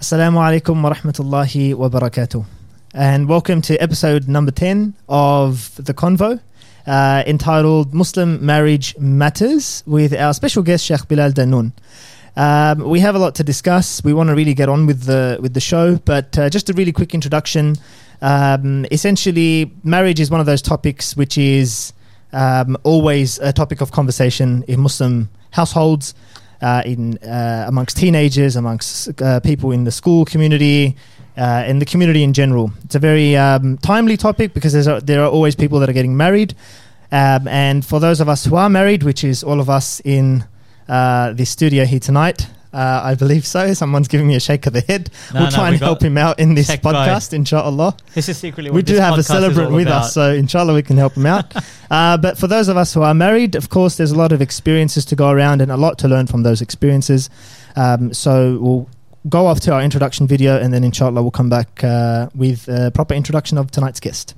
Assalamu alaikum wa rahmatullahi wa barakatuh. And welcome to episode number 10 of The Convo, uh, entitled Muslim Marriage Matters, with our special guest, Sheikh Bilal Dannoun. Um, we have a lot to discuss. We want to really get on with the with the show, but uh, just a really quick introduction. Um, essentially, marriage is one of those topics which is um, always a topic of conversation in Muslim households uh, in uh, amongst teenagers, amongst uh, people in the school community, uh, in the community in general. It's a very um, timely topic because a, there are always people that are getting married, um, and for those of us who are married, which is all of us in uh, the studio here tonight. Uh, I believe so. Someone's giving me a shake of the head. No, we'll no, try we and help him out in this podcast, inshallah This is secretly we do have a celebrant with about. us, so inshallah we can help him out. uh, but for those of us who are married, of course, there's a lot of experiences to go around and a lot to learn from those experiences. Um, so we'll go off to our introduction video, and then inshallah we'll come back uh, with a proper introduction of tonight's guest.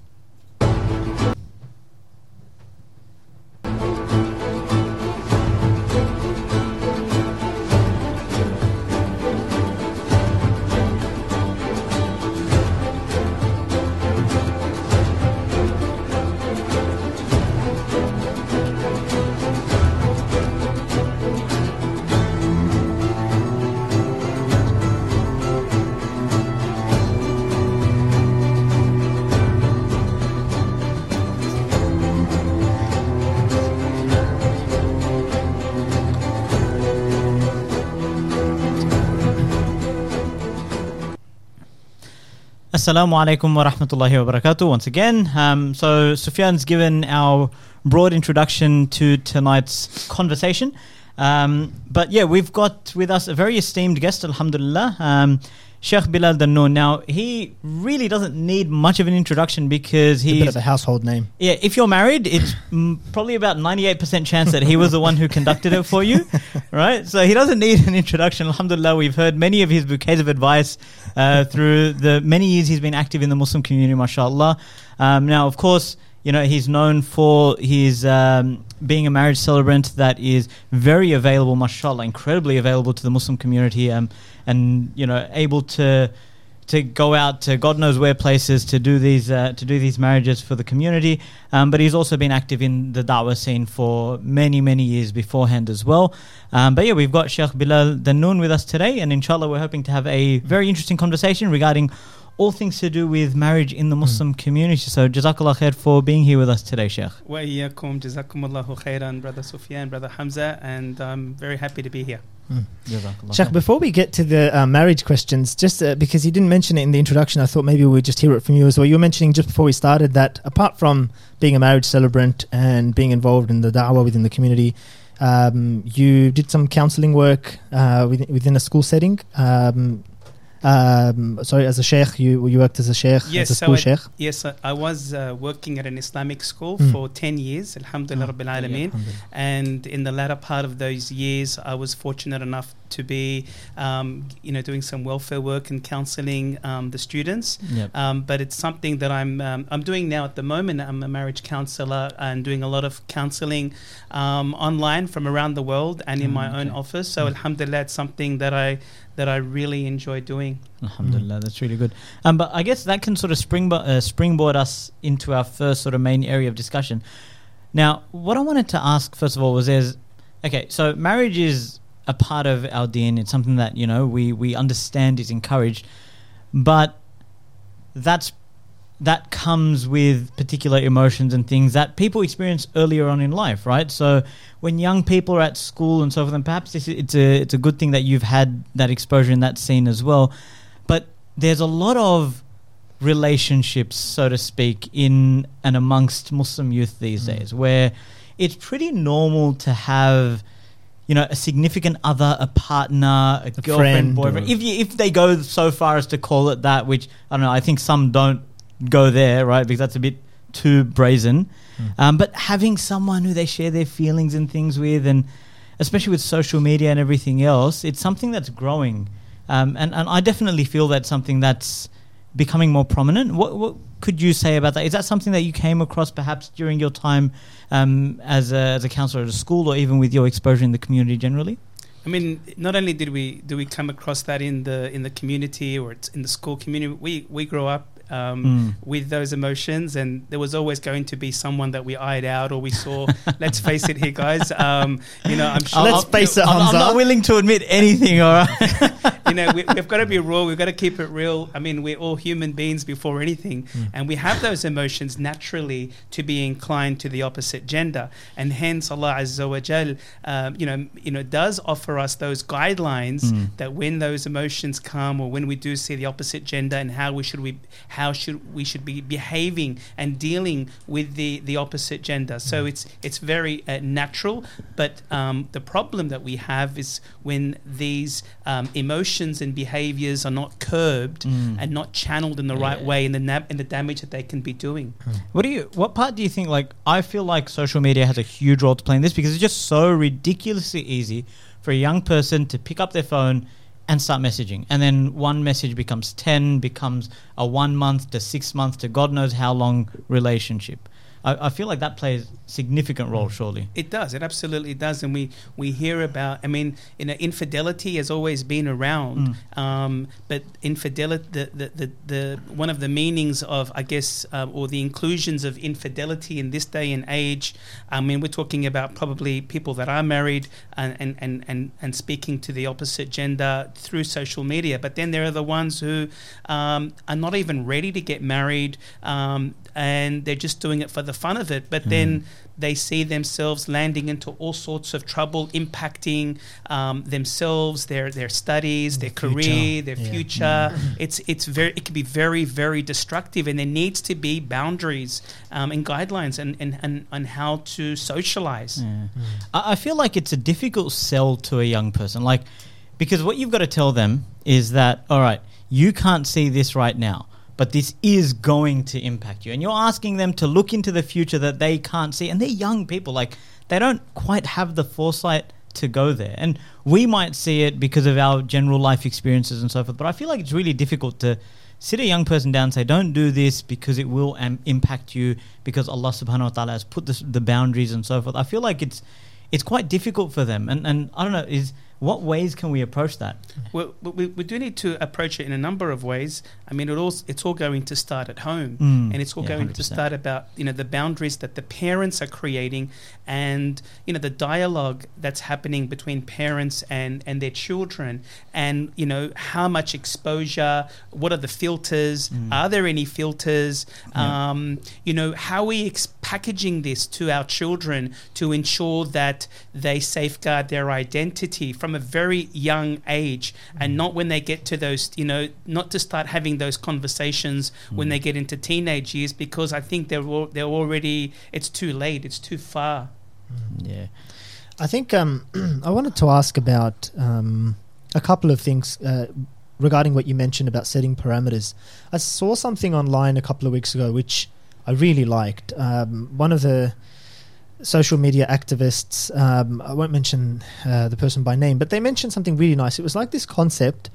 Assalamu alaikum wa rahmatullahi wa barakatuh once again. Um, so, Sufyan's given our broad introduction to tonight's conversation. Um, but yeah, we've got with us a very esteemed guest, Alhamdulillah, um, Sheikh Bilal Dannoun. Now, he really doesn't need much of an introduction because It's a bit he's of a household name. Yeah, if you're married, it's probably about 98% chance that he was the one who conducted it for you, right? So he doesn't need an introduction. Alhamdulillah, we've heard many of his bouquets of advice uh, through the many years he's been active in the Muslim community, mashallah. Um, now, of course, you know, he's known for his um, being a marriage celebrant that is very available, mashallah, incredibly available to the Muslim community, um, and you know, able to to go out to God knows where places to do these uh, to do these marriages for the community. Um, but he's also been active in the da'wah scene for many many years beforehand as well. Um, but yeah, we've got Sheikh Bilal Dannoun with us today, and inshallah, we're hoping to have a very interesting conversation regarding all things to do with marriage in the hmm. Muslim mm. community. So Jazakallah khair for being here with us today, Sheikh. Wa iyyakum, Jazakumullahu khairan, Brother Sufyan, Brother Hamza, and I'm very happy to be here. Mm. Sheikh, before we get to the uh, marriage questions, just uh, because you didn't mention it in the introduction, I thought maybe we'd just hear it from you as well. You were mentioning just before we started that apart from being a marriage celebrant and being involved in the da'wah within the community, um, you did some counseling work uh, within, within, a school setting. Um, um, sorry, as a sheikh, you you worked as a sheikh, Yes, as a so school I- sheikh. yes I- was uh, working at an Islamic school Mm. for 10 years Alhamdulillah Rabbil Alameen and in the latter part of those years I was fortunate enough to be um, you know doing some welfare work and counseling um, the students Yep. um, but it's something that I'm um, I'm doing now at the moment. I'm a marriage counselor and doing a lot of counseling um, online from around the world and in Mm, my own office. So Alhamdulillah, it's something that I that I really enjoy doing. Alhamdulillah, that's really good. Um, but I guess that can sort of springboard, uh, springboard us into our first sort of main area of discussion. Now, what I wanted to ask first of all was there's okay, so marriage is a part of our deen. It's something that you know we we understand is encouraged, but that's that comes with particular emotions and things that people experience earlier on in life, right? So when young people are at school and so forth, and perhaps this, it's a it's a good thing that you've had that exposure in that scene as well. But there's a lot of relationships, so to speak, in and amongst Muslim youth these Mm. days, where it's pretty normal to have you know, a significant other, a partner, a, A girlfriend, friend boyfriend. If you, if they go so far as to call it that, which I don't know, I think some don't go there, right? Because that's a bit too brazen. Mm. Um, but having someone who they share their feelings and things with, and especially with social media and everything else, it's something that's growing. Um, and, and I definitely feel that's something that's becoming more prominent. What, what could you say about that? Is that something that you came across perhaps during your time um, as, a, as a counselor at a school or even with your exposure in the community generally? I mean, not only did we do we come across that in the in the community or in the school community, we we grew up um, Mm. with those emotions, and there was always going to be someone that we eyed out or we saw. let's face it, here, guys. Um, you know, I'm sure. Let's face it, I'm, I'm not willing to admit anything. All right. you know, we, we've got to be raw. We've got to keep it real. I mean, we're all human beings before anything, and we have those emotions naturally to be inclined to the opposite gender, and hence Allah Azza wa Jal, um, you know, you know, does offer us those guidelines Mm. that when those emotions come, or when we do see the opposite gender, and how we should we how should we should be behaving and dealing with the the opposite gender. So it's it's very uh, natural, but um, the problem that we have is when these um, emotions and behaviors are not curbed Mm. and not channeled in the right way, and the na- and the damage that they can be doing. What do you? What part do you think? Like, I feel like social media has a huge role to play in this because it's just so ridiculously easy for a young person to pick up their phone and start messaging, and then one message becomes ten, becomes a one month to six month to God knows how long relationship. I, I feel like that plays significant role, surely. It does. It absolutely does. And we, we hear about, I mean, you know, infidelity has always been around. Um, but infidelity, the, the, the, the, one of the meanings of, I guess, uh, or the inclusions of infidelity in this day and age, I mean, we're talking about probably people that are married and, and, and, and, and speaking to the opposite gender through social media. But then there are the ones who um, are not even ready to get married um, and they're just doing it for the fun of it. But then they see themselves landing into all sorts of trouble, impacting um, themselves, their their studies, their future. career, their Yeah. future. It's it's very it can be very very destructive, and there needs to be boundaries um, and guidelines and and, and and how to socialize. Yeah. I, I feel like it's a difficult sell to a young person, like because what you've got to tell them is that all right, you can't see this right now, but this is going to impact you, and you're asking them to look into the future that they can't see, and they're young people, like they don't quite have the foresight to go there, and we might see it because of our general life experiences and so forth, but I feel like it's really difficult to sit a young person down and say, don't do this because it will um, impact you because Allah subhanahu wa ta'ala has put this, the boundaries and so forth. I feel like it's it's quite difficult for them. And, and I don't know, is what ways can we approach that? Well, we, we do need to approach it in a number of ways. I mean, it all, it's all going to start at home, Mm. and it's all Yeah, going to 100%. start about you know the boundaries that the parents are creating, and you know the dialogue that's happening between parents and and their children, and you know how much exposure, what are the filters, Mm. are there any filters, Yeah. um, you know how are we ex- packaging this to our children to ensure that they safeguard their identity from a very young age and not when they get to those you know not to start having those conversations when they get into teenage years because i think they're al- they're already it's too late it's too far Yeah. I think um, I wanted to ask about um, a couple of things uh, regarding what you mentioned about setting parameters. I saw something online a couple of weeks ago which I really liked. Um, one of the social media activists, um, I won't mention uh, the person by name, but they mentioned something really nice. It was like this concept,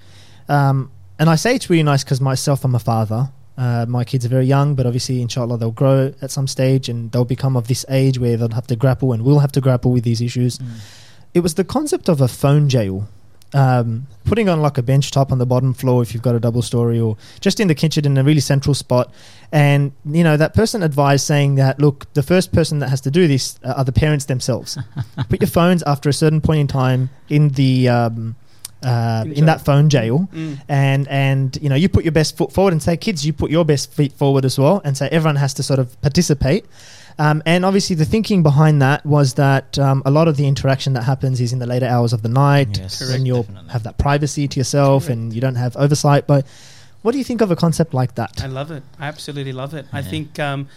um, and I say it's really nice because myself, I'm a father. Uh, my kids are very young, but obviously, inshallah, they'll grow at some stage and they'll become of this age where they'll have to grapple and we'll have to grapple with these issues. It was the concept of a phone jail. Um, putting on like a bench top on the bottom floor if you've got a double story or just in the kitchen in a really central spot. And, you know, that person advised saying that, look, the first person that has to do this are the parents themselves. Put your phones after a certain point in time in the. Um, uh, In in that phone jail, Mm. and and you know you put your best foot forward and say kids you put your best feet forward as well and say everyone has to sort of participate um, and obviously the thinking behind that was that um, a lot of the interaction that happens is in the later hours of the night Yes, when you'll definitely. have that privacy to yourself Correct. and you don't have oversight but what do you think of a concept like that i love it i absolutely love it i think um,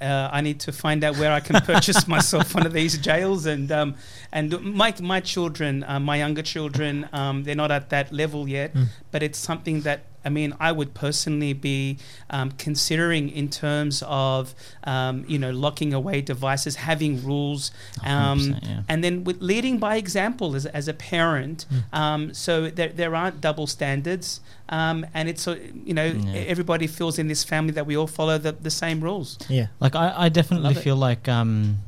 uh, I need to find out where I can purchase myself one of these jails, and um, and my my children, uh, my younger children, um, they're not at that level yet, Mm. but it's something that I mean I would personally be um, considering in terms of um, you know locking away devices, having rules, um, yeah. and then with leading by example as, as a parent. Mm. Um, so there, there aren't double standards, um, and it's uh, you know Yeah. everybody feels in this family that we all follow the, the same rules. yeah Like I, I definitely Love it. feel like um,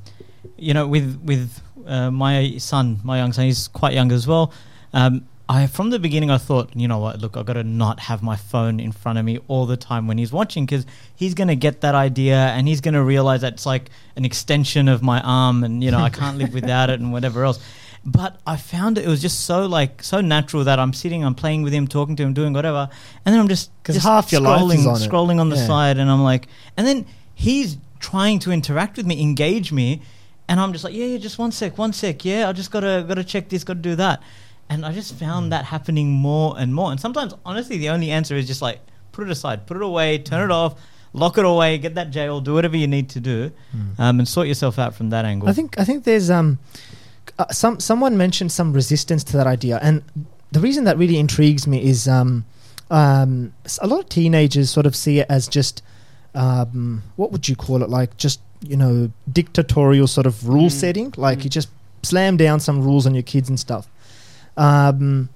you know, with with uh, my son, my young son, he's quite young as well. Um, I from the beginning I thought, you know what? Look, I've got to not have my phone in front of me all the time when he's watching because he's going to get that idea and he's going to realize that it's like an extension of my arm, and you know I can't live without it and whatever else. But I found it, it was just so like so natural that I'm sitting, I'm playing with him, talking to him, doing whatever, and then I'm just 'Cause just half your life scrolling, is on scrolling on the Yeah. side, and I'm like, and then he's trying to interact with me, engage me, and I'm just like, yeah, yeah, just one sec, one sec, yeah, I just gotta gotta check this, gotta do that, and I just found Hmm. that happening more and more. And sometimes, honestly, the only answer is just like put it aside, put it away, turn it off, lock it away, get that jail, do whatever you need to do, um, and sort yourself out from that angle. I think I think there's um uh, some someone mentioned some resistance to that idea, and the reason that really intrigues me is um um a lot of teenagers sort of see it as just um what would you call it like just you know dictatorial sort of rule Mm. setting like Mm. you just slam down some rules on your kids and stuff. Um,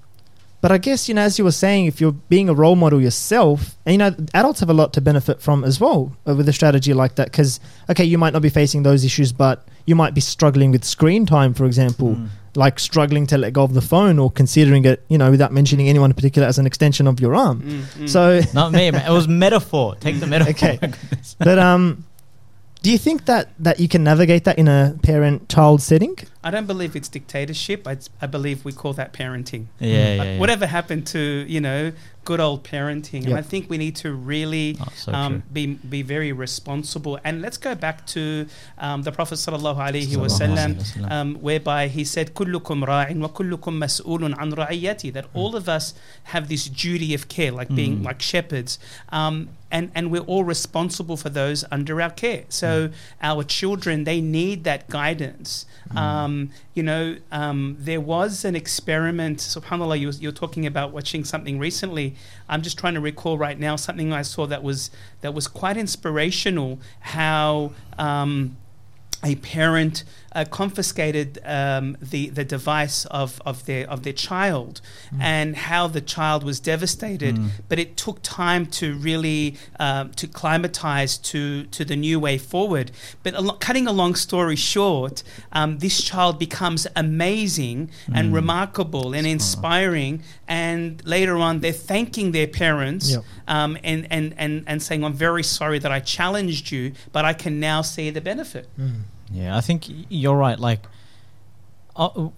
but I guess you know, as you were saying, if you're being a role model yourself, and you know, adults have a lot to benefit from as well uh, with a strategy like that. Because okay, you might not be facing those issues, but you might be struggling with screen time, for example, Mm. like struggling to let go of the phone or considering it, you know, without mentioning anyone in particular as an extension of your arm. Mm, mm. So, Not me, man. It was metaphor. Take the metaphor. Okay. but um, do you think that that you can navigate that in a parent-child setting? I don't believe it's dictatorship. I, I believe we call that parenting. Yeah, yeah, yeah. Whatever happened to you know good old parenting? And I think we need to really Oh, so um, be be very responsible. And let's go back to um, the Prophet sallallahu alaihi wasallam, um, whereby he said, "Kullukum ra'in wa kullukum mas'ulun an ra'iyati." That all of us have this duty of care, like being Mm. like shepherds, um, and and we're all responsible for those under our care. So our children, they need that guidance. Um, you know, um, there was an experiment. Subhanallah, you, you're talking about watching something recently. I'm just trying to recall right now something I saw that was that was quite inspirational. How um, a parent uh, confiscated um, the the device of, of their of their child, and how the child was devastated. Mm. But it took time to really um, to climatize to to the new way forward. But a lo- cutting a long story short, um, this child becomes amazing and Mm. remarkable and inspiring. And later on, they're thanking their parents Yep. um, and, and, and, and saying, I'm very sorry that I challenged you, but I can now see the benefit. Yeah, I think you're right. Like, uh,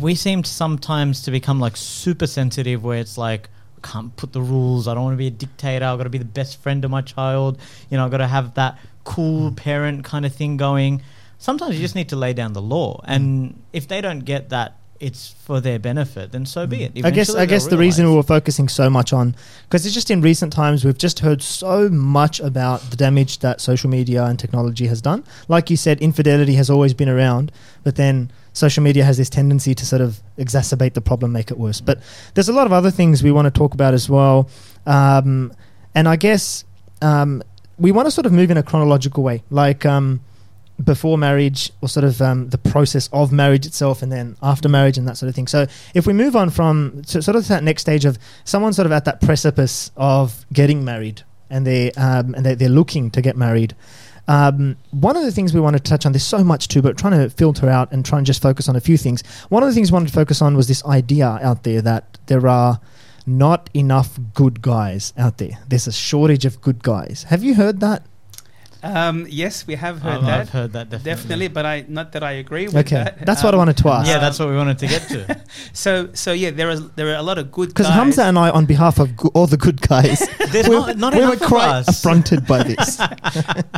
we seem to sometimes to become like super sensitive, where it's like, I can't put the rules. I don't want to be a dictator. I've got to be the best friend of my child. You know, I've got to have that cool parent kind of thing going. Sometimes you just need to lay down the law, and if they don't get that, it's for their benefit. Then so be it. I guess I guess the reason we were focusing so much on because it's just in recent times we've just heard so much about the damage that social media and technology has done. Like you said, infidelity has always been around, but then social media has this tendency to sort of exacerbate the problem, make it worse. But there's a lot of other things we want to talk about as well, um, and I guess um, we want to sort of move in a chronological way, like. Um, before marriage or sort of um, the process of marriage itself and then after marriage and that sort of thing. So if we move on from sort of that next stage of someone sort of at that precipice of getting married and they um, and they, they're looking to get married. Um, one of the things we want to touch on, there's so much too, but trying to filter out and try and just focus on a few things. One of the things we wanted to focus on was this idea out there that there are not enough good guys out there. There's a shortage of good guys. Have you heard that? Um, yes, we have heard I've, that. I've heard that definitely. Definitely, but I not that I agree with that. Okay, that. that's what I Um, wanted to ask. Yeah, that's what we wanted to get to. So, so yeah, there is there are a lot of good guys. Because. Hamza and I, on behalf of go- all the good guys, There's we, not, not we were of quite us. affronted by this.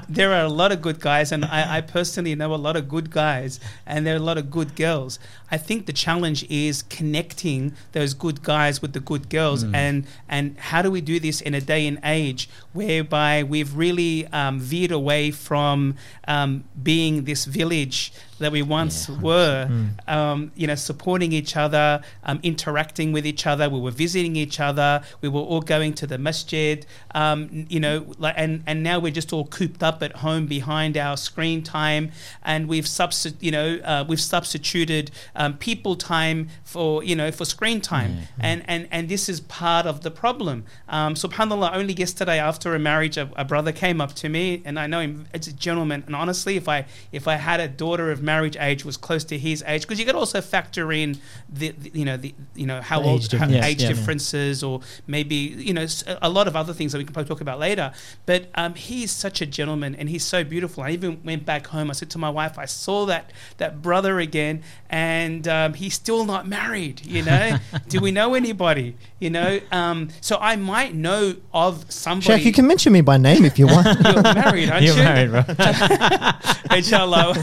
there are a lot of good guys, and I, I personally know a lot of good guys, and there are a lot of good girls. I think the challenge is connecting those good guys with the good girls, Mm. and and how do we do this in a day and age whereby we've really um, veered away from um, being this village that we once Yeah. were, Mm. um, you know, supporting each other, um, interacting with each other. We were visiting each other. We were all going to the masjid, um, you know, like, and and now we're just all cooped up at home behind our screen time, and we've substi- you know, uh, we've substituted um, people time for you know for screen time, and and and this is part of the problem. Um, Subhanallah, only yesterday after a marriage, a, a brother came up to me, and I know him as a gentleman. And honestly, if I if I had a daughter of marriage age was close to his age because you could also factor in the, the you know the you know how The old age how-. Yes, age yeah. differences or maybe you know a lot of other things that we can probably talk about later. But um, he's such a gentleman and he's so beautiful. I even went back home. I said to my wife, I saw that that brother again, and um, he's still not married. You know, do we know anybody? You know, um, so I might know of somebody. Sheikh, you can mention me by name if you want. You're married, aren't You're you? married, bro. inshallah.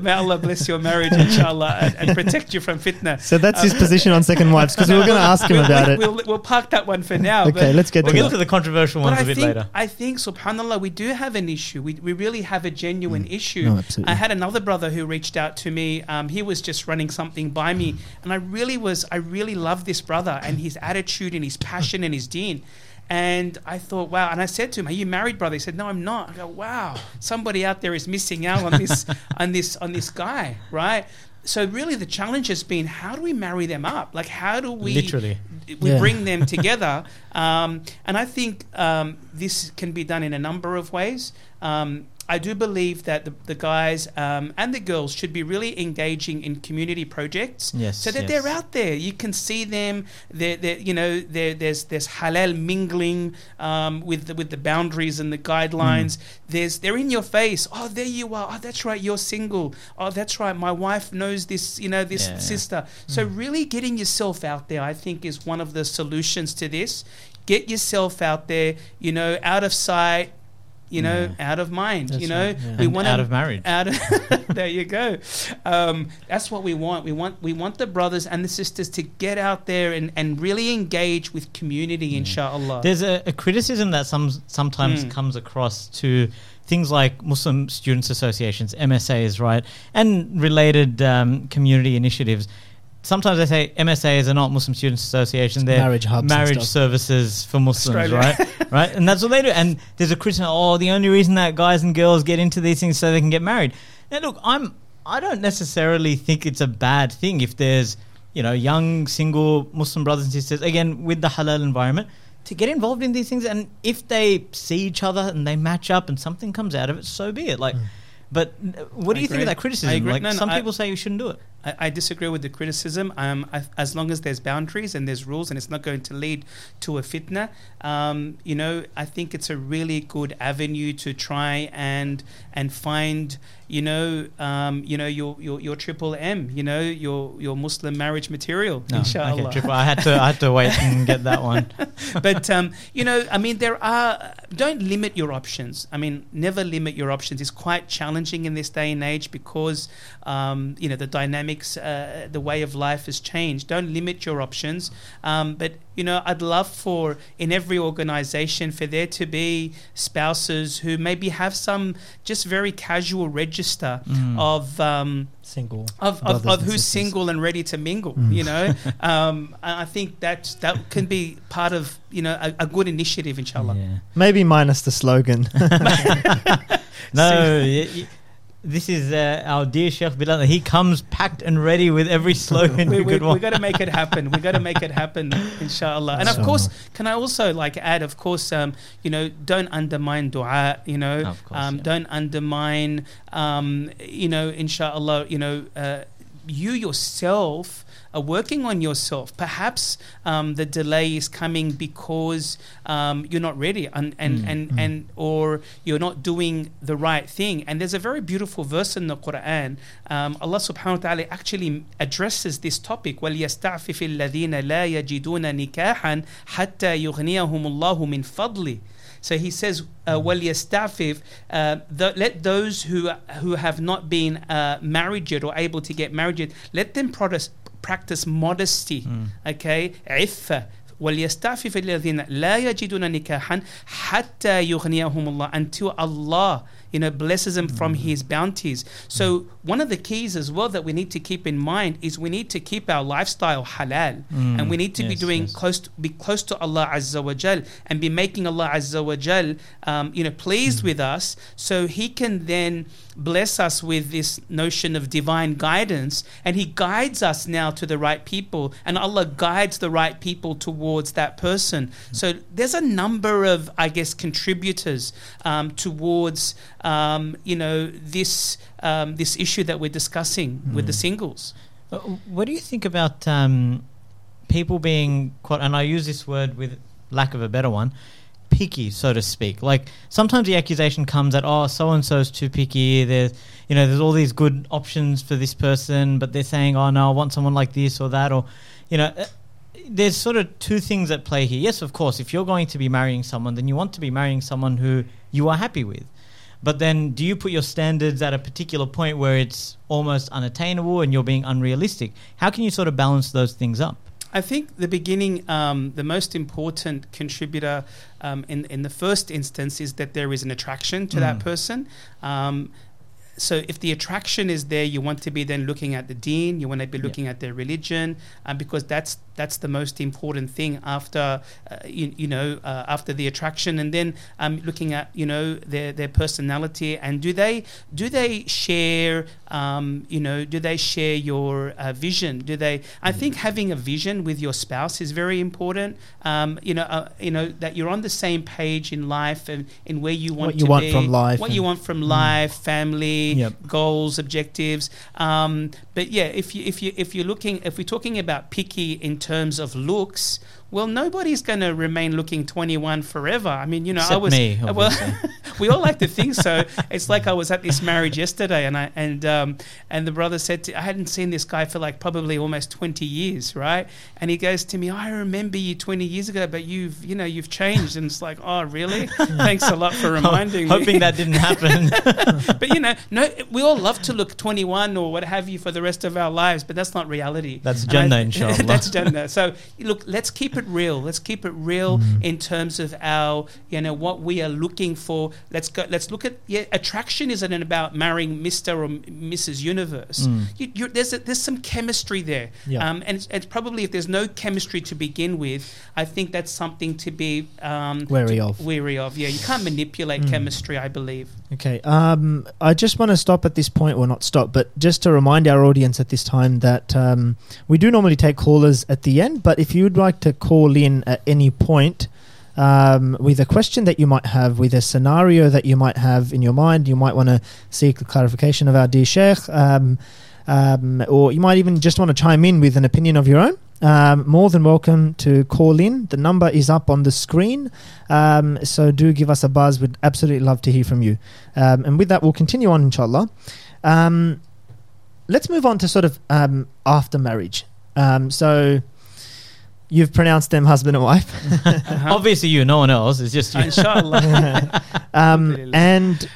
May Allah bless your marriage, inshallah, and, and protect you from fitna. so that's his position on second wives because we were going to ask him we'll, about we'll, it. We'll, we'll park that one for now. Okay, but, let's get We'll to get it. to the controversial but ones I a bit think, later. I think, subhanAllah, we do have an issue. We, we really have a genuine issue. No, absolutely. I had another brother who reached out to me. Um, he was just running something by me, and I really was, I really loved this brother and his attitude and his passion and his deen. And I thought, wow. And I said to him, "Are you married, brother?" He said, "No, I'm not." I go, "Wow, somebody out there is missing out on this, on this, on this guy, right?" So really, the challenge has been, how do we marry them up? Like, how do we Literally. we Yeah. bring them together? um, and I think um, this can be done in a number of ways. Um, I do believe that the, the guys um, and the girls should be really engaging in community projects, Yes, so that yes. they're out there. You can see them. They're, they're, you know, they're, there's there's halal mingling um, with the, with the boundaries and the guidelines. Mm. There's they're in your face. Oh, there you are. Oh, that's right. You're single. Oh, that's right. My wife knows this. You know, this Yeah, yeah. sister. So really getting yourself out there, I think, is one of the solutions to this. Get yourself out there. You know, out of sight. You know, out of mind. That's you know, right, yeah. we And want out of marriage. out of there you go um, that's what we want we want we want the brothers and the sisters to get out there and, and really engage with community inshallah There's a, a criticism that some sometimes Mm. comes across to things like Muslim Students Associations, MSAs, right, and related um, community initiatives. Sometimes they say MSA is are not Muslim Students Association; they're Marriage hubs marriage services for Muslims, Australia. right? right, and that's what they do. And there's a criticism: oh, the only reason that guys and girls get into these things is so they can get married. Now, look, I'm I don't necessarily think it's a bad thing if there's you know young single Muslim brothers and sisters again with the halal environment to get involved in these things and if they see each other and they match up and something comes out of it so be it like but uh, what do I you think of that criticism agree. like No, no, some I- people say you shouldn't do it I, I disagree with the criticism. Um, I, as long as there's boundaries and there's rules, and it's not going to lead to a fitna, um, you know, I think it's a really good avenue to try and and find, you know, um, you know, your, your your triple M, you know, your your Muslim marriage material, No, inshallah. okay, triple, I had to I had to wait and get that one but um, you know, I mean, there are. Don't limit your options. I mean, never limit your options. It's quite challenging in this day and age because um, you know the dynamics, uh, the way of life has changed. Don't limit your options. Um, but you know, I'd love for in every organization for there to be spouses who maybe have some just very casual register Mm. of. Um, Single. of, of, of who's sisters. single and ready to mingle, Mm. you know. um, I think that that can be part of you know a, a good initiative, inshallah. yeah. Maybe minus the slogan. no y- y- this is uh, our dear Sheikh Bilal he comes packed and ready with every slogan We, you we, could want got to make it happen. We got to make it happen, inshallah. And of course, can I also like add? Of course, um, you know, don't undermine du'a. You know, Of course, um, yeah. don't undermine. Um, you know, inshallah. You know, uh, you yourself are working on yourself. Perhaps um, the delay is coming because um, you're not ready, and and, Mm, and and or you're not doing the right thing. And there's a very beautiful verse in the Quran. Um, Allah Subhanahu wa Taala actually addresses this topic. وَلْيَسْتَعْفِفِ الَّذِينَ لَا يَجِدُونَ نِكَاحًا حَتَّى يُغْنِيَهُمُ اللَّهُ مِنْ فَضْلِهِ so he says, uh, وَلْيَسْتَعْفِفْ uh, th- Let those who who have not been uh, married yet or able to get married yet, let them practice, practice modesty. Okay? عفة وليستعفف الذين لا يجدون نكاحا حتى يغنيهم الله until Allah you know blesses them from his bounties so one of the keys as well that we need to keep in mind is we need to keep our lifestyle halal and we need to be Yes, doing yes. close to, be close to Allah Azza wa Jal and be making Allah Azza wa Jal um, you know pleased with us so he can then bless us with this notion of divine guidance, and He guides us now to the right people, and Allah guides the right people towards that person. So there's a number of, I guess, contributors um, towards, um, you know, this um, this issue that we're discussing with the singles. Uh, What do you think about um, people being quite, and I use this word with lack of a better one, picky, so to speak? Like sometimes the accusation comes that oh, so and so's too picky. There's you know there's all these good options for this person, but they're saying oh no, I want someone like this or that, or you know. uh, There's sort of two things at play here. Yes, of course, if you're going to be marrying someone, then you want to be marrying someone who you are happy with. But then, do you put your standards at a particular point where it's almost unattainable and you're being unrealistic? How can you sort of balance those things up? I think the beginning, um, the most important contributor um, in in the first instance is that there is an attraction to that Mm. person. Um, so if the attraction is there, you want to be then looking at the deen. you want to be Yeah. looking at their religion, um, because that's that's the most important thing after uh, you, you know uh, after the attraction, and then um, looking at you know their their personality and do they do they share um, you know do they share your uh, vision? Do they? I think having a vision with your spouse is very important. Um, you know uh, you know that you're on the same page in life and in where you want What you to want be, from life what you want from life, family, Yep. goals, objectives. Um, but yeah, if you if you if you're looking if we're talking about picky in terms of looks, well, nobody's going to remain looking 21 forever. I mean, you know, I was me, well, we all like to think so. It's like I was at this marriage yesterday, and I and um, and the brother said to, I hadn't seen this guy for like probably almost 20 years, right? And he goes to me, I remember you 20 years ago, but you've you know you've changed, and it's like, oh really? Thanks a lot for reminding me. Hoping that didn't happen. but you know, no, we all love to look 21 or what have you for the rest of our lives, but that's not reality. That's Jannah, inshallah. that's Jannah. So look, let's keep it real. Let's keep it real Mm. in terms of our, you know, what we are looking for. Let's go. Let's look at yeah. Attraction isn't about marrying Mister or Mrs. Universe. Mm. You, there's a, there's some chemistry there, Yeah. um, and it's, it's probably if there's no chemistry to begin with, I think that's something to be um, Wary of. Wary of. Yeah, you can't manipulate Mm. chemistry. I believe. Okay. Um, I just want to stop at this point, or not stop, but just to remind our audience at this time that um, we do normally take callers at the end. But if you would like to call in at any point um, with a question that you might have, with a scenario that you might have in your mind, you might want to seek clarification of our dear Sheikh, um, um, or you might even just want to chime in with an opinion of your own. Um, more than welcome to call in. The number is up on the screen. Um, so do give us a buzz. We'd absolutely love to hear from you. Um, and with that, we'll continue on, inshallah. Um, let's move on to sort of um, after marriage. Um, so you've pronounced them husband and wife. Uh-huh. Obviously, you, no one else. It's just you. Inshallah. um, and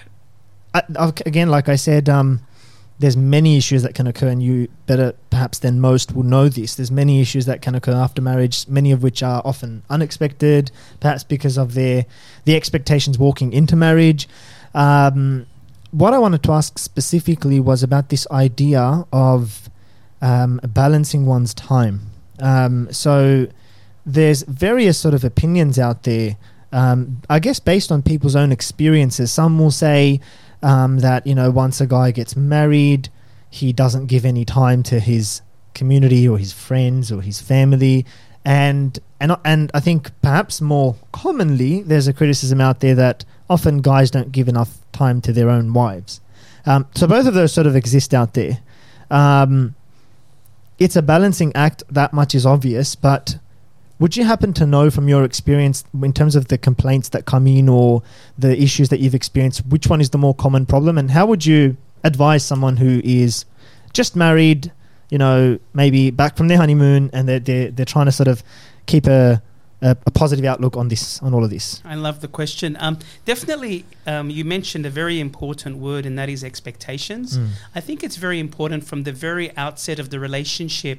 uh, okay, again, like I said, um, there's many issues that can occur, and you better perhaps than most will know this. There's many issues that can occur after marriage, many of which are often unexpected, perhaps because of their the expectations walking into marriage. Um, what I wanted to ask specifically was about this idea of um, balancing one's time. Um, so there's various sort of opinions out there. Um, I guess based on people's own experiences, some will say um, that you know once a guy gets married, he doesn't give any time to his community or his friends or his family, and and and I think perhaps more commonly there's a criticism out there that often guys don't give enough time to their own wives. Um, so both of those sort of exist out there. Um, it's a balancing act. That much is obvious, but would you happen to know from your experience, in terms of the complaints that come in or the issues that you've experienced, which one is the more common problem, and how would you advise someone who is just married, you know, maybe back from their honeymoon, and they're they're, they're trying to sort of keep a, a a positive outlook on this on all of this? I love the question. Um, definitely, um, you mentioned a very important word, and that is expectations. Mm. I think it's very important from the very outset of the relationship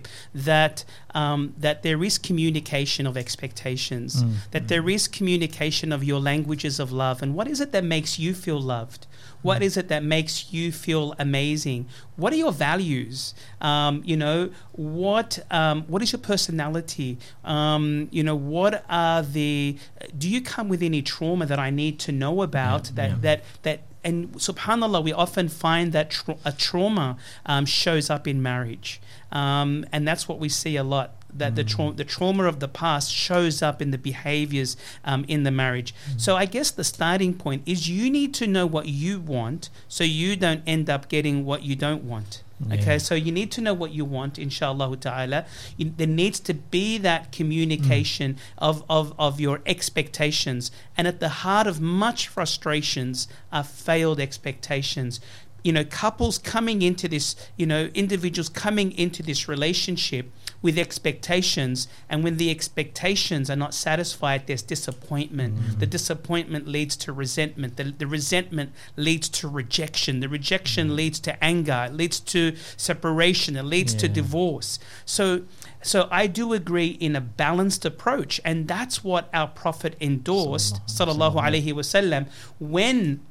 that um, that there is communication of expectations, Mm. that there is communication of your languages of love, and what is it that makes you feel loved? What is it that makes you feel amazing? What are your values? Um, you know, what um, what is your personality? Um, you know, what are the? Do you come with any trauma that I need to know about? Yeah, that yeah. that that and subhanallah we often find that tra- a trauma um, shows up in marriage um, and that's what we see a lot that the, mm. tra- the trauma of the past shows up in the behaviors um, in the marriage mm. so i guess the starting point is you need to know what you want so you don't end up getting what you don't want Okay, so you need to know what you want, inshallah ta'ala. You, there needs to be that communication mm. of, of, of your expectations. And at the heart of much frustrations are failed expectations. You know, couples coming into this, you know, individuals coming into this relationship with expectations, and when the expectations are not satisfied, there's disappointment. Mm. The disappointment leads to resentment. The, the resentment leads to rejection. The rejection mm. leads to anger. It leads to separation. It leads to divorce. So, so I do agree in a balanced approach, and that's what our Prophet endorsed, sallallahu alaihi wasallam, when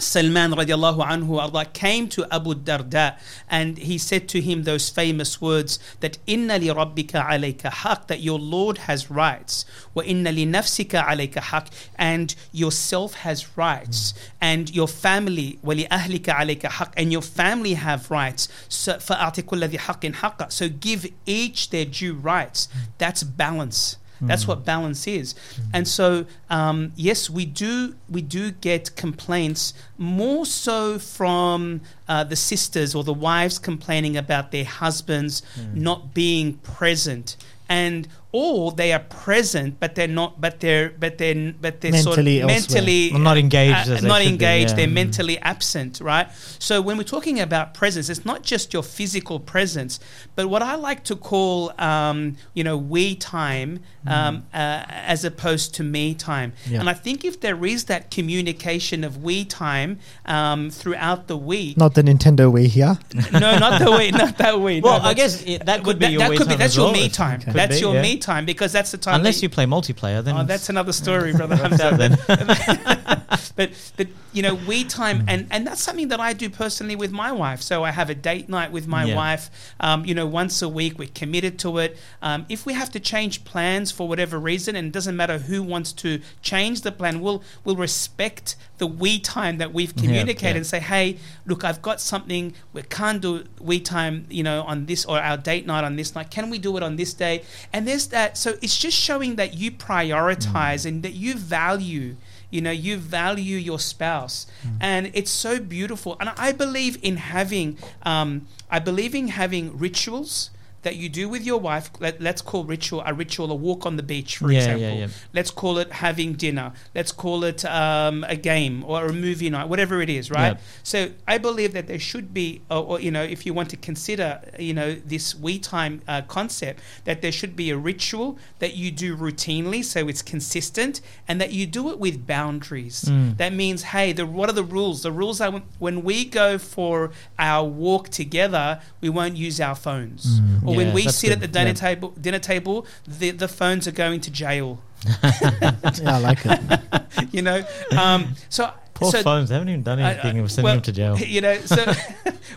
Salman radiallahu anhu arda came to Abu Darda and he said to him those famous words that inna li rabbika alayka haq that your Lord has rights wa inna li nafsika alayka haq and yourself has rights and your family wa li ahlika alayka haq and your family have rights so fa'ati kulli haqqin haqqa. So give each their due rights. That's balance that's what balance is. And so, um, yes, we do we do get complaints more so from uh, the sisters or the wives complaining about their husbands not being present. And or they are present, but they're not. But they're but they're but they're sort of Mentally mentally Well, not engaged uh, as they not should be, engaged. yeah. They're Mm. mentally absent, right? So when we're talking about presence, it's not just your physical presence, but what I like to call, um, you know, we time um, uh, as opposed to me time. Yeah. And I think if there is that communication of we time um, throughout the week, Not the Nintendo Wii here. no, not the way, not that way. Well, no, I guess it, that could that, be your that way could be that's as your me time. could That's be, your yeah. me time because that's the time. Unless that you play multiplayer, then Oh, that's another story, brother. Then. but but you know, we time and and that's something that I do personally with my wife. So I have a date night with my Yeah. wife. Um, you know, once a week. We're committed to it. Um, if we have to change plans for whatever reason, and it doesn't matter who wants to change the plan, we'll we'll respect the we time that we've Yeah, communicated yeah. and say, hey, look, I've got something. We can't do we time, you know, on this or our date night on this night. Can we do it on this day? And there's that. So it's just showing that you prioritize and that you value. You know, you value your spouse, and it's so beautiful. And I believe in having, um, I believe in having rituals that you do with your wife. Let, let's call ritual a ritual a walk on the beach, for Yeah, example. yeah, yeah. Let's call it having dinner. Let's call it um, a game or a movie night, whatever it is, right? So I believe that there should be, or, or you know, if you want to consider, you know, this we time uh, concept, that there should be a ritual that you do routinely, so it's consistent, and that you do it with boundaries. Mm. That means, hey, the, what are the rules? The rules are when- when we go for our walk together, we won't use our phones, or when we sit at the dinner Yeah. table, dinner table, the the phones are going to jail. Yeah, I like it. You know, um, so Poor so phones, they haven't even done I- anything. I- We're sending well, them to jail. You know, so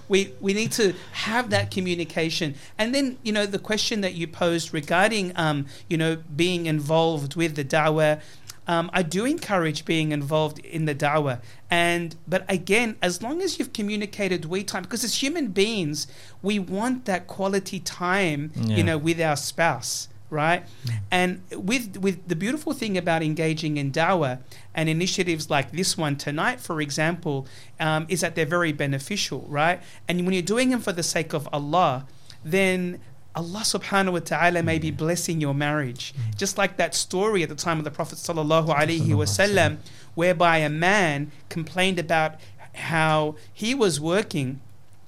we we need to have that communication, and then you know the question that you posed regarding um, you know being involved with the dawah. Um, I do encourage being involved in the dawah, and but again, as long as you've communicated we time, because as human beings, we want that quality time, Yeah. you know, with our spouse, right? And with with the beautiful thing about engaging in dawah and initiatives like this one tonight, for example, um, is that they're very beneficial, right? And when you're doing them for the sake of Allah, then Allah subhanahu wa ta'ala may be blessing your marriage. Just like that story at the time of the Prophet sallallahu alaihi wasallam, whereby a man complained about how he was working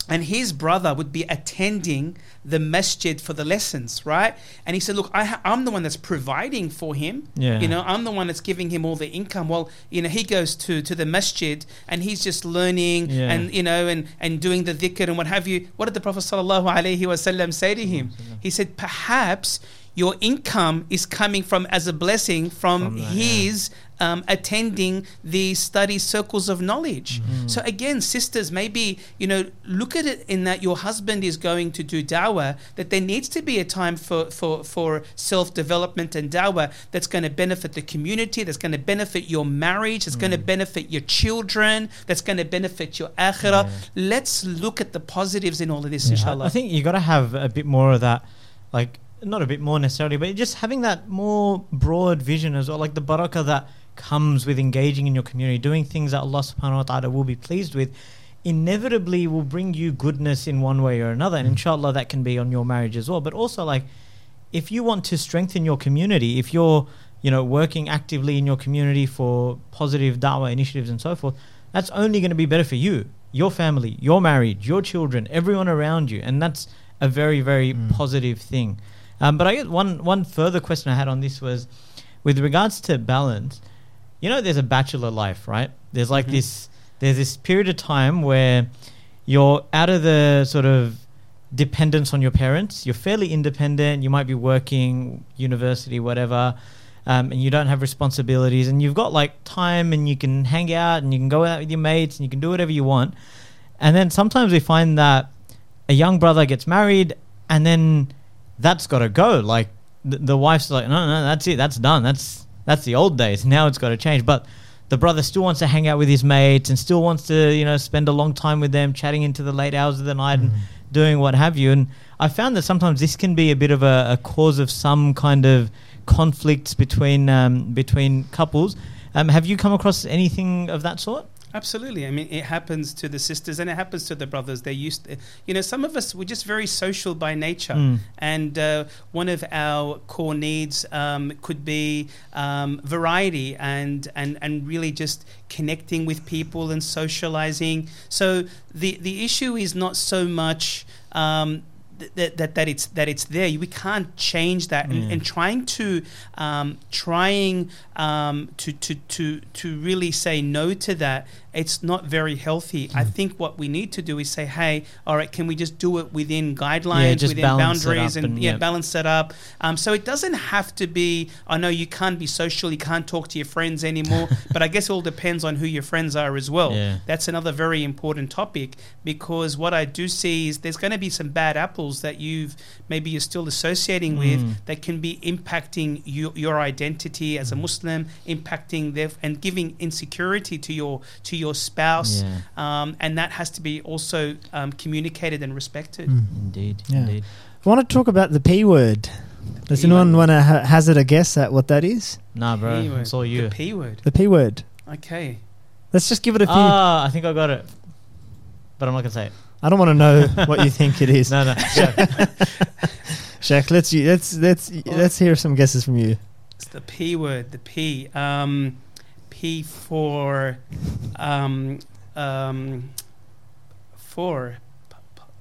and his brother would be attending the masjid for the lessons, right? And he said, "Look, I ha- I'm the one that's providing for him. Yeah. You know, I'm the one that's giving him all the income. Well, you know, he goes to to the masjid and he's just learning Yeah. and you know and and doing the dhikr and what have you. What did the Prophet sallallahu alaihi wasallam say to him? He said, perhaps." your income is coming from as a blessing from, From that, yeah. Um, attending the study circles of knowledge. Mm. So again, sisters, maybe you know, look at it in that your husband is going to do dawah. That there needs to be a time for for for self development and dawah that's going to benefit the community, that's going to benefit your marriage, that's going to Mm. benefit your children, that's going to benefit your akhirah. Let's look at the positives in all of this, I- inshallah. I think you got to have a bit more of that, like not a bit more necessarily, but just having that more broad vision as well, like the barakah that comes with engaging in your community, doing things that Allah Subhanahu wa Taala will be pleased with, inevitably will bring you goodness in one way or another, and inshallah that can be on your marriage as well. But also like, if you want to strengthen your community, if you're you know working actively in your community for positive da'wah initiatives and so forth, that's only going to be better for you, your family, your marriage, your children, everyone around you, and that's a very very Mm. positive thing. Um, but I get one one further question I had on this was with regards to balance. You know, there's a bachelor life, right? There's like Mhm. this there's this period of time where you're out of the sort of dependence on your parents. You're fairly independent. You might be working, university, whatever, um, and you don't have responsibilities. And you've got like time, and you can hang out, and you can go out with your mates, and you can do whatever you want. And then sometimes we find that a young brother gets married, and then that's got to go. Like the, the wife's like, no, no, that's it, that's done. That's that's the old days. Now it's got to change. But the brother still wants to hang out with his mates and still wants to, you know, spend a long time with them, chatting into the late hours of the night and doing what have you. And I found that sometimes this can be a bit of a, a cause of some kind of conflicts between um, between couples. Um, have you come across anything of that sort? Absolutely. I mean, it happens to the sisters and it happens to the brothers. They used, to, you know, some of us we're just very social by nature, Mm. and uh, one of our core needs um, could be um, variety and and and really just connecting with people and socializing. So the the issue is not so much. Um, that, that that it's that it's there. We can't change that, and, Yeah. and trying to um, trying um, to to to to really say no to that. It's not very healthy. I think what we need to do is say, "Hey, all right, can we just do it within guidelines, just within boundaries, and, and, yeah, yeah. balance it up." Um, so it doesn't have to be. I know you can't be social, you can't talk to your friends anymore, but I guess it all depends on who your friends are as well. Yeah. That's another very important topic because what I do see is there's going to be some bad apples that you've maybe you're still associating with Mm. that can be impacting you, your identity as a Muslim, impacting their and giving insecurity to your to your spouse, Yeah. um, and that has to be also um, communicated and respected. Mm. Indeed, Yeah. indeed. I want to talk about the P word. Does P anyone want to ha- hazard a guess at what that is? Nah, bro, P word. it's all you. The P word. The P word. Okay. Let's just give it a few. Ah, I think I got it, but I'm not gonna say it. I don't want to know what you think it is. No, no. Yeah. Shaq, let's let's let's let's hear some guesses from you. It's the P word. The P. Um, P for um, um, for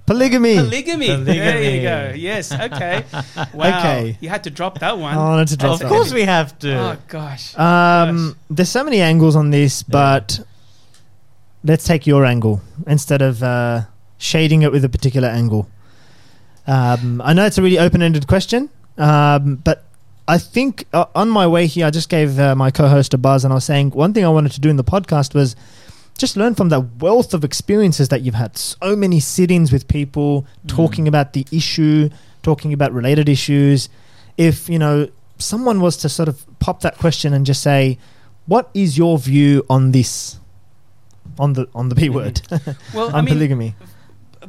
Polygamy. polygamy. There you go. Yes. Okay. Wow. Okay. You had to drop that one. I wanted to drop of that course one. we have to. Oh gosh. Um, there's so many angles on this, but let's take your angle instead of uh, shading it with a particular angle. Um, I know it's a really open-ended question, um, but I think uh, on my way here, I just gave uh, my co-host a buzz, and I was saying one thing I wanted to do in the podcast was just learn from the wealth of experiences that you've had. So many sit-ins with people talking about the issue, talking about related issues. If you know someone was to sort of pop that question and just say, "What is your view on this?" On the on the P word Well, on I mean, polygamy.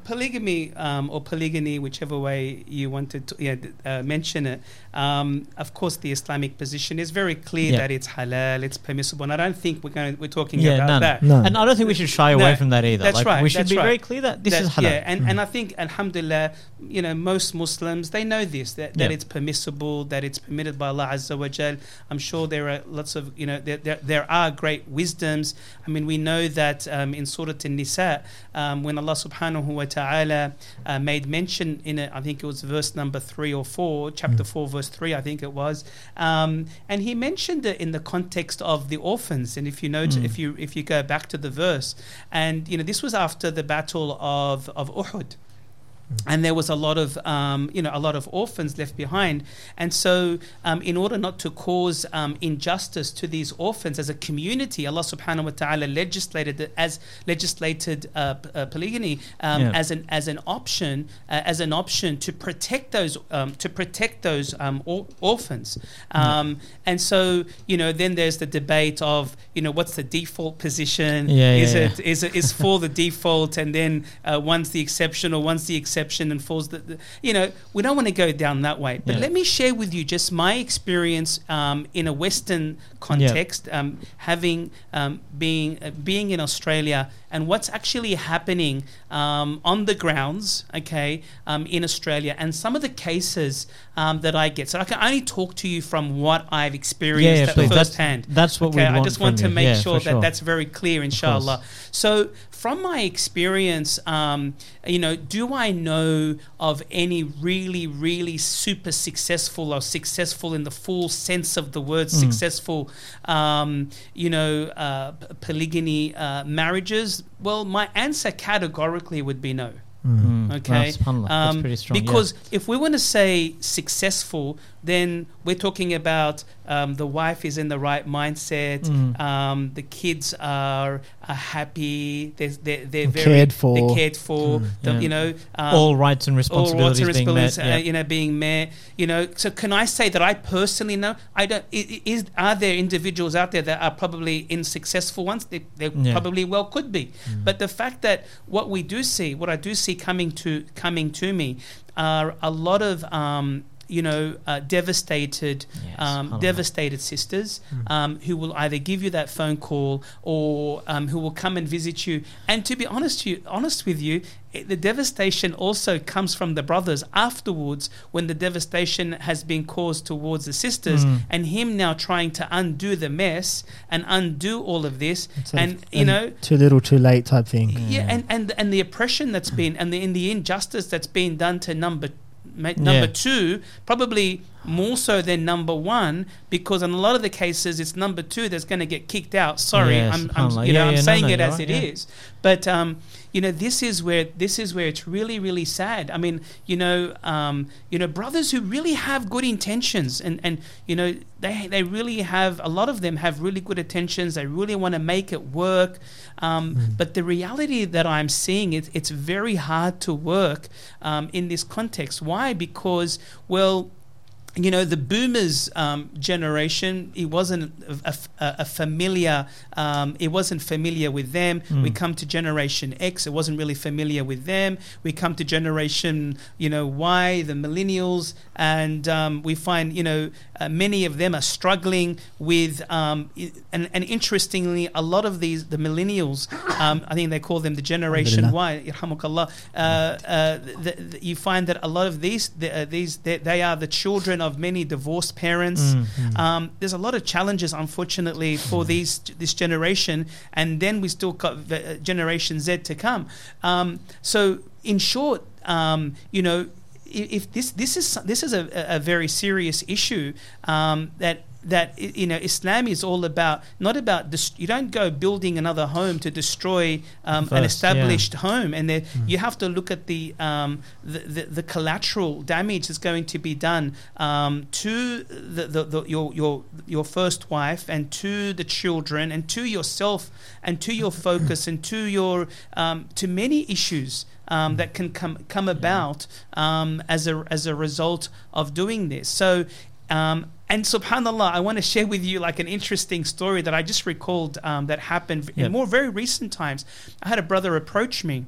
Polygamy um, or polygyny, whichever way you wanted to yeah, uh, mention it. Um, of course, the Islamic position is very clear Yeah. that it's halal, it's permissible, and I don't think we're going we're talking Yeah, about none. that. No. And I don't think we should shy away No, from that either. that's like, right, We should be right. very clear that this That- is halal. Yeah, and, Mm. and I think, alhamdulillah, you know, most Muslims, they know this, that, that Yeah. it's permissible, that it's permitted by Allah Azza wa Jal. I'm sure there are lots of, you know, there, there, there are great wisdoms. I mean, we know that um, in Surah An-Nisa, um, when Allah subhanahu wa ta'ala uh, made mention in it, I think it was verse number three or four, chapter Mm. four, verse three, I think it was, um, and he mentioned it in the context of the orphans. And if you know, Mm. if you if you go back to the verse, and you know, this was after the battle of of Uhud. And there was a lot of um, you know a lot of orphans left behind. And so um, in order not to cause um, injustice to these orphans as a community Allah subhanahu wa ta'ala legislated as legislated uh, uh, polygamy um, Yeah. as an as an option uh, as an option to protect those um, to protect those um, or- orphans. Um, and so you know then there's the debate of you know what's the default position? Yeah, is yeah, it is it is for the default? And then uh, one's the exception or one's the exception and falls the you know we don't want to go down that way but Yeah. let me share with you just my experience um, in a western context um, having um, being uh, being in australia and what's actually happening um, on the grounds okay um, in australia and some of the cases um, that i get so i can only talk to you from what i've experienced yeah, at please. That's- firsthand That's what we want I just want to you. make Yeah, sure for that that's very clear, inshallah. So, from my experience, um, you know, do I know of any really, really super successful or successful in the full sense of the word Mm. successful, um, you know, uh, polygamy uh, marriages? Well, my answer categorically would be no. Mm. Okay. Wow, subhanallah. Um, that's pretty strong. yeah. Because if we want to say successful, then we're talking about um, the wife is in the right mindset, Mm. um, the kids are, are happy, they're, they're, they're very Cared for. they're cared for, Mm, the, yeah. you know, um, all rights and all responsibilities rights and being met. uh, yeah. you know, being met. You know, so can I say that I personally know? I don't. Is are there individuals out there that are probably in successful ones? They, they Yeah. probably well could be. But the fact that what we do see, what I do see coming to coming to me, are a lot of. Um, you know, uh, devastated, Yes, um, devastated sisters um, who will either give you that phone call or um, who will come and visit you. And to be honest, to you, honest with you, it, the devastation also comes from the brothers afterwards when the devastation has been caused towards the sisters, Mm. and him now trying to undo the mess and undo all of this, Sort and of you an know. too little, too late type thing. Yeah, and, and and the oppression that's been and the in the injustice that's been done to number number Yeah. two, probably more so than number one, because in a lot of the cases it's number two that's going to get kicked out. Sorry, Yeah, I'm, I'm subhanallah. you know Yeah, I'm yeah, saying no, it as right, it is, but um, you know this is where this is where it's really really sad. I mean, you know, um, you know, brothers who really have good intentions and and you know they they really have a lot of them have really good intentions. They really want to make it work. Um, But the reality that I'm seeing is it's very hard to work um, in this context. Why? Because well. You know the boomers um, generation. It wasn't a, a- a familiar. Um, it wasn't familiar with them. We come to generation X. It wasn't really familiar with them. We come to generation, you know, Y, the millennials, and um, we find, you know, uh, many of them are struggling with. Um, and, and interestingly, a lot of these, the millennials, um, I think they call them the generation Y. Uh, uh, th- th- you find that a lot of these, the, uh, these, they, they are the children of many divorced parents. Mm, Um, there's a lot of challenges, unfortunately, for these this generation, and then we still got the, uh, Generation Z to come. Um, so, in short, um, you know, if this this is this is a, a very serious issue um, that that you know Islam is all about not about dis- you don't go building another home to destroy um, an First, yeah. established home and then you have to look at the, um, the, the the collateral damage that's going to be done um, to the, the, the your your your first wife and to the children and to yourself and to your focus and to your um, to many issues um, that can come come about um, as a as a result of doing this. So. Um, and subhanallah, I want to share with you like an interesting story that I just recalled um, that happened Yep. in more very recent times. I had a brother approach me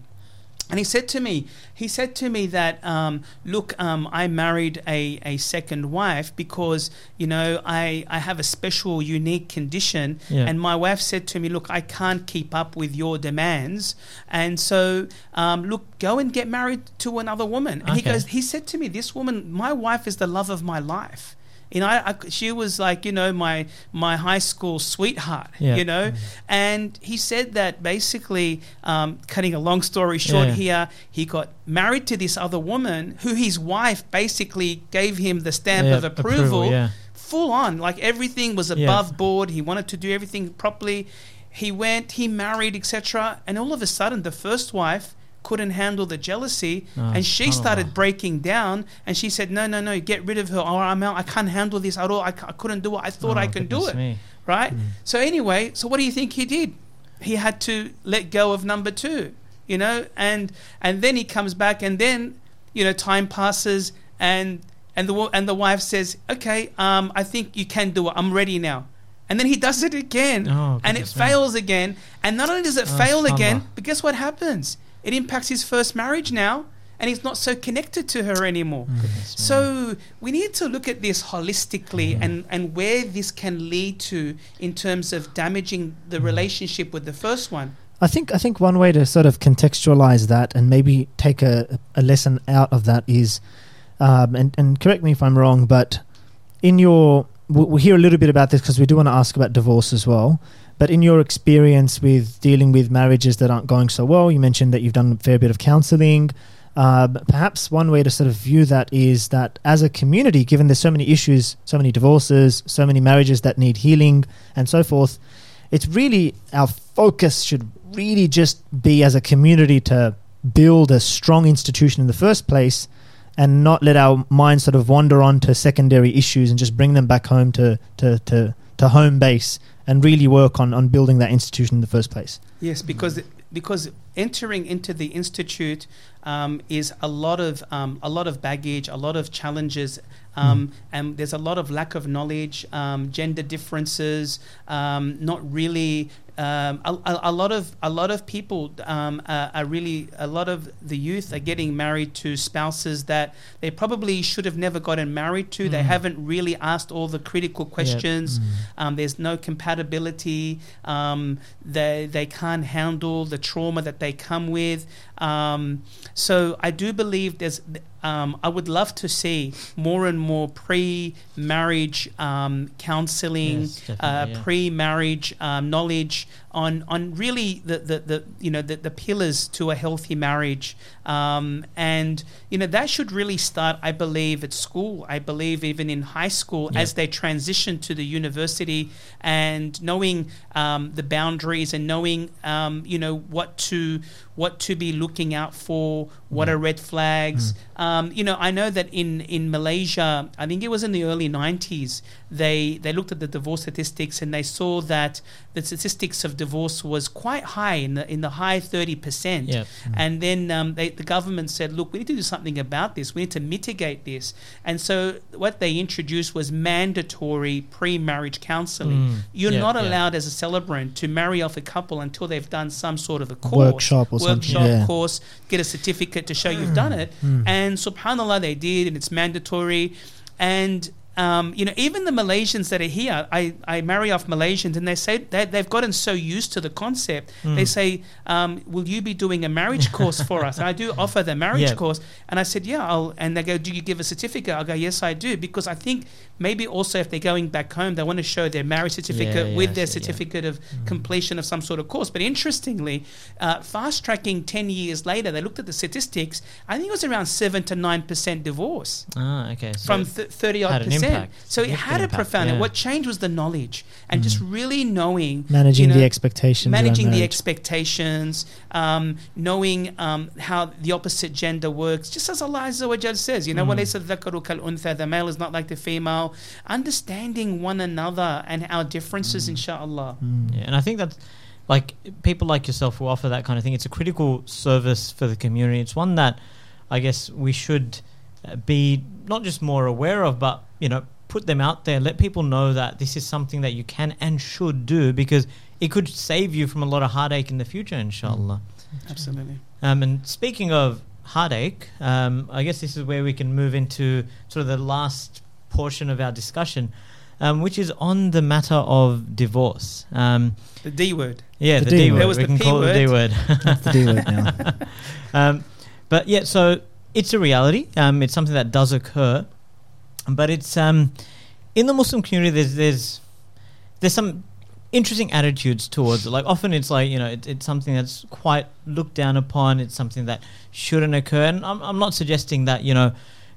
and he said to me, he said to me that, um, look, um, I married a, a second wife because, you know, I, I have a special, unique condition. Yeah. And my wife said to me, look, I can't keep up with your demands. And so, um, look, go and get married to another woman. And he goes, he said to me, this woman, my wife is the love of my life. You know, I, I- she was like, you know, my my high school sweetheart. Yeah. You know, and he said that basically, um, cutting a long story short Yeah. here, he got married to this other woman who his wife basically gave him the stamp Yeah, of approval, yeah. full on, like everything was above board. He wanted to do everything properly. He went, he married, etc. And all of a sudden, the first wife couldn't handle the jealousy, Oh, and she started breaking down. And she said, "No, no, no, get rid of her. Oh, I'm out. I can't handle this at all. I, I couldn't do it. I thought Oh, I could do it." me. Right. Hmm. So anyway, so what do you think he did? He had to let go of number two. You know, and and then he comes back, and then you know, time passes, and and the and the wife says, "Okay, um, I think you can do it. I'm ready now." And then he does it again, Oh, and it me. fails again. And not only does it Oh, fail again, but guess what happens? It impacts his first marriage now, and he's not so connected to her anymore. Me. So we need to look at this holistically Mm. and, and where this can lead to in terms of damaging the relationship with the first one. I think I think one way to sort of contextualize that and maybe take a, a lesson out of that is, um, and and correct me if I'm wrong, but in your we'll, we'll hear a little bit about this because we do want to ask about divorce as well. But in your experience with dealing with marriages that aren't going so well, you mentioned that you've done a fair bit of counselling. Uh, perhaps one way to sort of view that is that as a community, given there's so many issues, so many divorces, so many marriages that need healing, and so forth, it's really our focus should really just be as a community to build a strong institution in the first place and not let our minds sort of wander on to secondary issues and just bring them back home to, to, to, to home base and really work on, on building that institution in the first place. Yes, because because entering into the institute um, is a lot of um, a lot of baggage, a lot of challenges, um, and there's a lot of lack of knowledge, um, gender differences, um, not really. Um, a, a, lot of a lot of people um, are, are really a lot of the youth are getting married to spouses that they probably should have never gotten married to. They Mm. haven't really asked all the critical questions. Um, there's no compatibility. Um, they they can't handle the trauma that they come with. Um, so I do believe there's. Um, I would love to see more and more pre-marriage um, counselling, Yes, uh, yeah. pre-marriage um, knowledge on on really the, the, the you know the, the pillars to a healthy marriage. Um, and you know that should really start, I believe, at school. I believe even in high school Yeah. as they transition to the university and knowing um, the boundaries and knowing um, you know what to what to be looking out for, what are red flags. Um, you know, I know that in in Malaysia, I think it was in the early '90s, they they looked at the divorce statistics and they saw that the statistics of divorce was quite high in the in the high 30 percent. Yep. And then um, they, the government said, look, we need to do something about this. We need to mitigate this. And so what they introduced was mandatory pre-marriage counselling. Mm. You're Yeah, not yeah. allowed as a celebrant to marry off a couple until they've done some sort of a course, Workshop or something, workshop yeah. course, get a certificate to show you've done it. And subhanallah, they did, and it's mandatory. And um, you know, even the Malaysians that are here, I, I marry off Malaysians, and they say they, they've gotten so used to the concept. They say, um, "Will you be doing a marriage course for us?" And I do offer the marriage Yeah. course, and I said, "Yeah." I'll, and they go, "Do you give a certificate?" I go, "Yes, I do," because I think Maybe also if they're going back home, they want to show their marriage certificate yeah, with their certificate of mm. completion of some sort of course. But interestingly, uh, fast tracking 10 years later, they looked at the statistics. I think it was around 7 to 9% divorce. Ah, okay. So from 30 odd percent. So it had impact, a profound impact. What changed was the knowledge and mm. just really knowing. Managing you know, the expectations. Managing the expectations, um, knowing um, how the opposite gender works. Just as Allah says, you know, mm. the male is not like the female. Understanding one another and our differences, inshallah. Yeah, and I think that's like people like yourself who offer that kind of thing. It's a critical service for the community. It's one that I guess we should uh, be not just more aware of, but you know, put them out there. Let people know that this is something that you can and should do because it could save you from a lot of heartache in the future, inshallah. Absolutely. Um, and speaking of heartache, um, I guess this is where we can move into sort of the last portion of our discussion, um, which is on the matter of divorce. Um, The D word. yeah, The the, D D word. word. There was we the can P call it the D word. That's the D word now. um, but yeah, so it's a reality. Um, it's something that does occur, but it's um, in the Muslim community. There's there's there's some interesting attitudes towards it. Like often it's like you know it, it's something that's quite looked down upon. It's something that shouldn't occur. And I'm I'm not suggesting that you know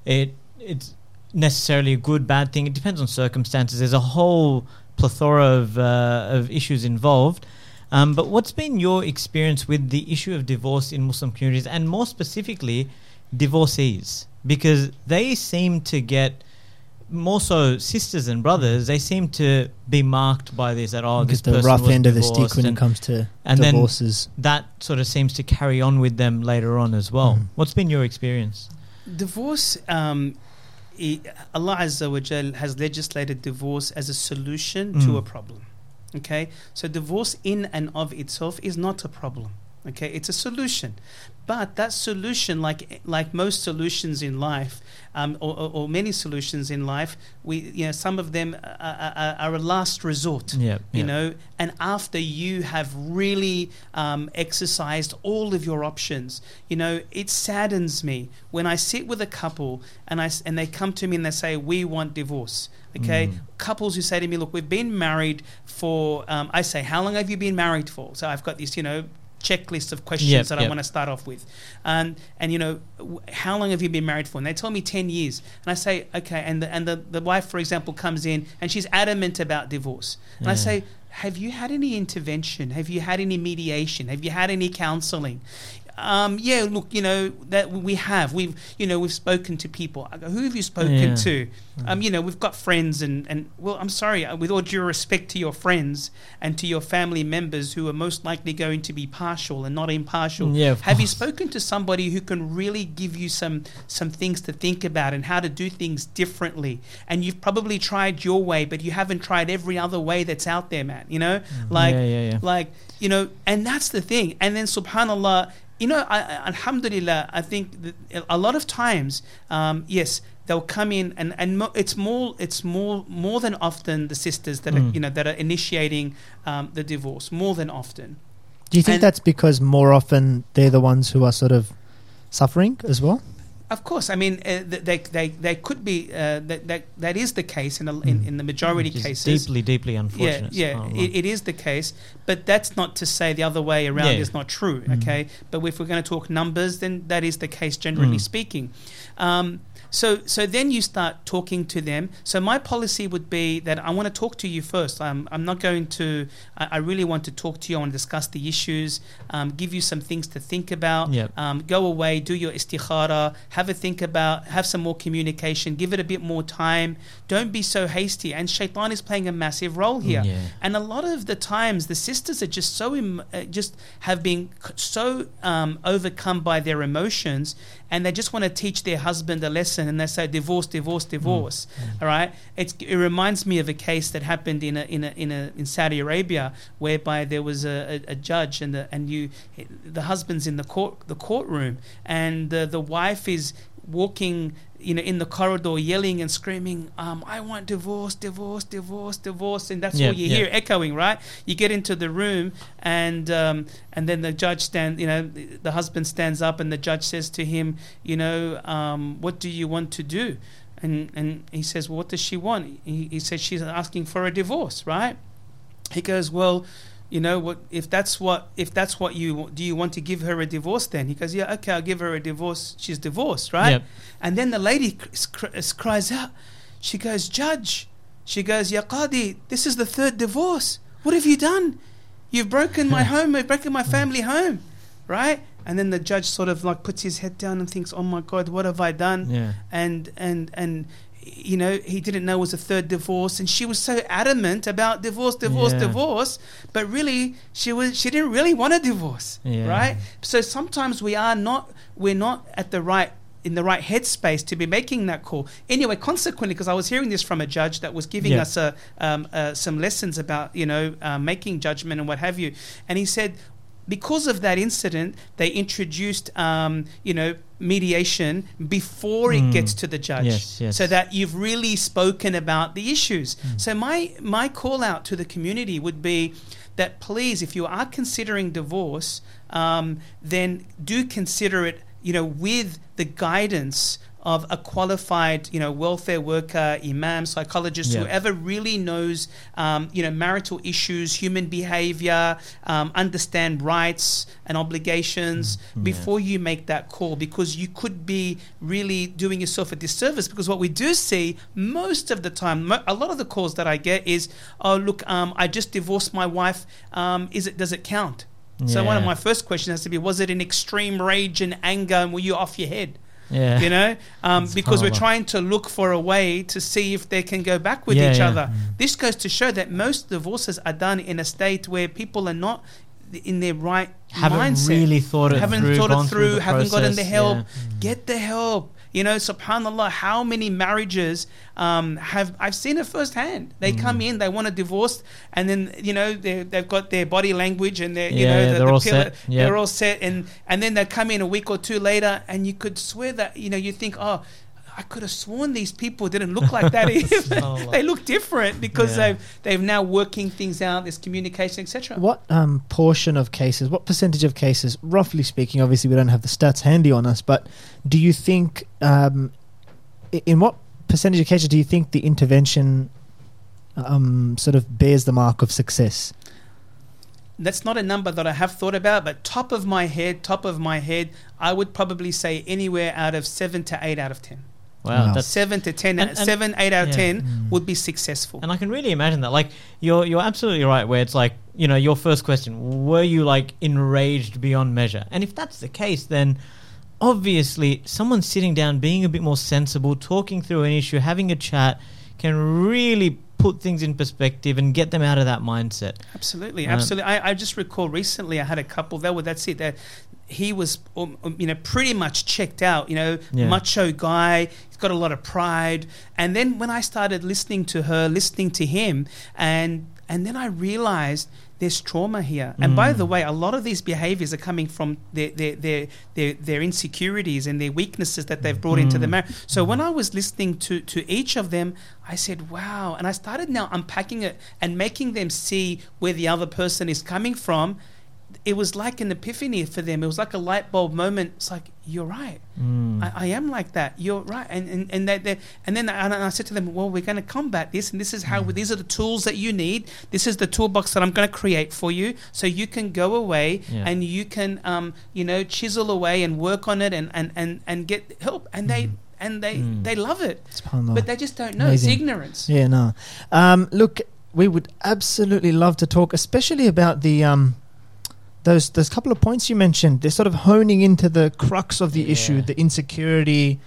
it it's necessarily a good bad thing. It depends on circumstances. There's a whole plethora of uh, of issues involved. Um, but what's been your experience with the issue of divorce in Muslim communities, and more specifically, divorcees? Because they seem to get more so sisters and brothers. They seem to be marked by this at all. This Get the person rough was end of the stick divorced when it and comes to and then- divorces. that sort of seems to carry on with them later on as well. Mhm. What's been your experience? Divorce, um, i- Allah Azza wa Jal has legislated divorce as a solution Mm. to a problem. Okay, so divorce in and of itself is not a problem. Okay, it's a solution, but that solution, like like most solutions in life, um, or, or, or many solutions in life, we you know some of them are, are, are a last resort Yeah, you know? And after you have really um, exercised all of your options you know it saddens me when i sit with a couple and i and they come to me and they say we want divorce okay? Mm. couples who say to me look we've been married for um, i say how long have you been married for? So i've got this you know checklist of questions Yep, that I want to start off with. And and you know, w- how long have you been married for? And they tell me 10 years. And I say, okay, and the, and the, the wife for example comes in and she's adamant about divorce. And I say, have you had any intervention? Have you had any mediation? Have you had any counseling? Um, yeah, look, you know that we have. We've, you know, we've spoken to people. I go, who have you spoken Yeah. to? Um, you know, we've got friends, and and well, I'm sorry, uh, with all due respect to your friends and to your family members who are most likely going to be partial and not impartial. Yeah, of have you spoken to somebody who can really give you some some things to think about and how to do things differently? And you've probably tried your way, but you haven't tried every other way that's out there, man. You know, like yeah, yeah, yeah. like you know, and that's the thing. And then Subhanallah, you know, I, Alhamdulillah, I think a lot of times, um, yes, they'll come in and and mo- it's more it's more more than often the sisters that are Mm. you know that are initiating um, the divorce more than often. Do you think and- that's because more often they're the ones who are sort of suffering as well? Of course, I mean uh, they they they could be uh, that that that is the case in a, in, Mm. in the majority Which cases. deeply, deeply yeah, unfortunate. yeah, subhanAllah. it, it is the case, but that's not to say the other way around Yeah. is not true. Mm. Okay, but if we're going to talk numbers, then that is the case generally Mm. speaking. Um, so, so then you start talking to them. So my policy would be that I want to talk to you first. I'm, I'm not going to. I, I really want to talk to you. I want to discuss the issues, um, give you some things to think about. Yep. Um, go away, do your istikhara, have a think about, have some more communication, give it a bit more time. Don't be so hasty. And shaitan is playing a massive role here. Yeah. And a lot of the times, the sisters are just so, Im- uh, just have been so um, overcome by their emotions, and they just want to teach their husband a lesson, and they say divorce, divorce, divorce. Mm. All right. It's, it reminds me of a case that happened in a, in a, in a, in Saudi Arabia, whereby there was a, a, a judge, and the and you, the husband's in the court the courtroom, and the the wife is walking you know in the corridor yelling and screaming um, i want divorce divorce divorce divorce and that's Yeah, all you yeah. hear echoing right? You get into the room and um, and then the judge stand you know the, the husband stands up and the judge says to him you know um, what do you want to do? And and he says well, what does she want? He, he says she's asking for a divorce right? He goes well you know what if that's what if that's what you do you want to give her a divorce then? He goes yeah okay i'll give her a divorce. She's divorced right? Yep. and then the lady cr- cr- cries out. She goes judge. She goes ya qadi this is the third divorce. What have you done? You've broken my home you've broken my family home right? And then the judge sort of like puts his head down and thinks oh my god what have i done? Yeah. and and and you know he didn't know it was a third divorce and she was so adamant about divorce divorce Yeah. divorce but really she was she didn't really want a divorce Yeah. right so sometimes we are not we're not at the right in the right headspace to be making that call anyway consequently because i was hearing this from a judge that was giving Yeah. us a, um, uh, some lessons about you know uh, making judgment and what have you and he said because of that incident, they introduced, um, you know, mediation before it Mm. gets to the judge, Yes, yes. so that you've really spoken about the issues. Mm. So my my call out to the community would be that please, if you are considering divorce, um, then do consider it you know, with the guidance of a qualified, you know, welfare worker, imam, psychologist, Yeah. whoever really knows, um, you know, marital issues, human behavior, um, understand rights and obligations before you make that call, because you could be really doing yourself a disservice. Because what we do see most of the time, mo- a lot of the calls that I get is, "Oh, look, um, I just divorced my wife. Um, is it? Does it count?" So one of my first questions has to be: Was it in extreme rage and anger, and were you off your head? Yeah. you know, um, because we're trying to look for a way to see if they can go back with Yeah, each yeah. other. This goes to show that most divorces are done in a state where people are not in their right haven't mindset. really thought it haven't through, thought it through, the haven't gotten the help. yeah. Get the help. You know, subhanallah, how many marriages um, have I've seen it firsthand. They Mm. come in, they want a divorce, and then you know they they've got their body language and they're you know the, they're the all pillar- set. Yeah. they're all set, and and then they come in a week or two later, and you could swear that you know you think oh. I could have sworn these people didn't look like that. Subhanallah. they look different because Yeah. they've they've now working things out. There's communication, etc. What um, portion of cases, what percentage of cases, roughly speaking, obviously we don't have the stats handy on us, but do you think, um, in what percentage of cases do you think the intervention um, sort of bears the mark of success? That's not a number that I have thought about, but top of my head, top of my head, I would probably say anywhere out of seven to eight out of ten. Wow, Wow. that's Seven to ten, And- and- seven, eight out of yeah. ten Mm. would be successful. And I can really imagine that. Like you're you're absolutely right. Where it's like you know your first question: Were you like enraged beyond measure? And if that's the case, then obviously someone sitting down, being a bit more sensible, talking through an issue, having a chat, can really put things in perspective and get them out of that mindset. Absolutely, Um, absolutely. I, I just recall recently I had a couple that were that's it. That he was, um, um, you know, pretty much checked out. You know, Yeah. macho guy. He's got a lot of pride. And then when I started listening to her, listening to him, and and then I realized there's trauma here. And by Mm. the way, a lot of these behaviors are coming from their their their their, their insecurities and their weaknesses that they've brought into the Mm. marriage. So when I was listening to to each of them, I said, "Wow!" And I started now unpacking it and making them see where the other person is coming from. It was like an epiphany for them. It was like a light bulb moment. It's like you're right. Mm. I, I am like that. You're right. And and and, they, and then I, and I said to them, well, we're going to combat this, and this is how. These are the tools that you need. This is the toolbox that I'm going to create for you, so you can go away Yeah. and you can, um, you know, chisel away and work on it and and and, and get help. And they and they Mm. they love it, but they just don't know. Amazing. It's ignorance. Yeah, no. Um, look, we would absolutely love to talk, especially about the um, those those couple of points you mentioned. They're sort of honing into the crux of the issue, the insecurity,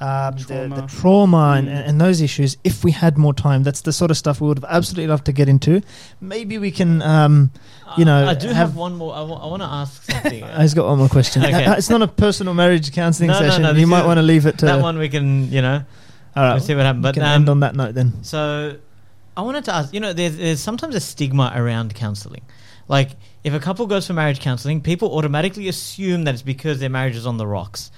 um, the, Trauma. the trauma, and, Mm. and those issues. If we had more time, that's the sort of stuff we would have absolutely loved to get into. Maybe we can. Um, You know, I, I do have, have- one more. I want to ask something. I've got one more question. Okay. Uh, It's not a personal marriage counselling No, no, session. no, you might want to leave it to. that one we can, you know, All right, we'll see what happens. we But can um, end on that note then. So, I wanted to ask. You know, there's, there's sometimes a stigma around counselling. Like, if a couple goes for marriage counselling, people automatically assume that it's because their marriage is on the rocks.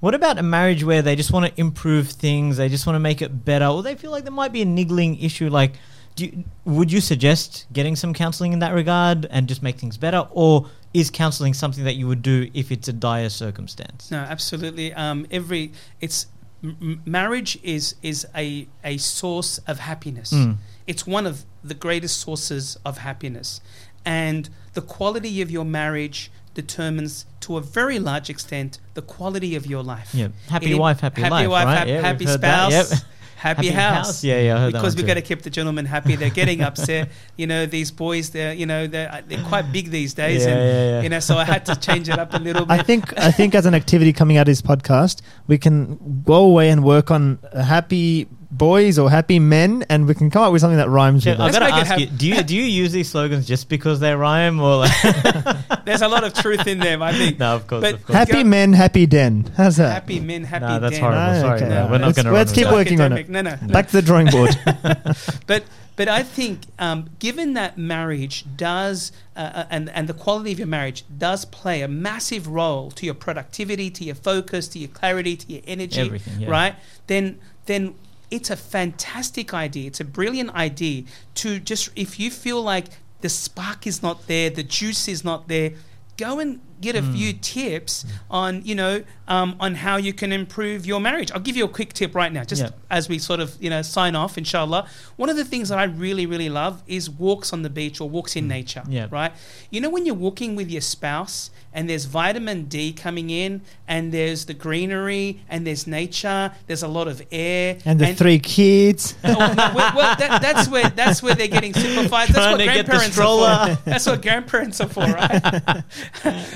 What about a marriage where they just want to improve things, they just want to make it better, or they feel like there might be a niggling issue? Like, do you, would you suggest getting some counselling in that regard and just make things better, or is counselling something that you would do if it's a dire circumstance? No, absolutely. Um, every it's m- marriage is is a a source of happiness. Mm. It's one of the greatest sources of happiness, and the quality of your marriage determines to a very large extent the quality of your life. Yeah, happy It- wife, happy, house. happy life, wife, right? hap- Yeah, happy spouse, Yep. happy, house. Yeah, yeah, I heard because we've got to keep the gentlemen happy. They're getting upset. You know, these boys, they're you know they're they're quite big these days, Yeah, and yeah, yeah. you know, so I had to change it up a little bit. I think I think as an activity coming out of this podcast, we can go away and work on uh, happy boys or happy men, and we can come up with something that rhymes Yeah, with I've got to make it ask you: Do you do you use these slogans just because they rhyme, or like, There's a lot of truth in them. I think. no? Of course, But- of course. Happy men, happy den. How's that? Happy men, happy Nah, that's den. horrible. Ah, Sorry, okay. no, we're not Let's- going to. let's keep It's working on it. No, no. no. Back to the drawing board. But but I think um, given that marriage does uh, uh, and and the quality of your marriage does play a massive role to your productivity, to your focus, to your clarity, to your energy, Everything, yeah. right? Then then it's a fantastic idea. It's a brilliant idea to just if you feel like the spark is not there, the juice is not there, go and get a Mm. few tips on you know um, on how you can improve your marriage. I'll give you a quick tip right now, just Yeah. as we sort of you know sign off, inshallah. One of the things that I really really love is walks on the beach or walks in nature. Yeah. Right. You know when you're walking with your spouse and there's vitamin D coming in and there's the greenery and there's nature, there's a lot of air And the three kids. Oh, no, well, well, that, that's where that's where they're getting simplified. That's Trying what to get the grandparents are for. That's what grandparents are for, right?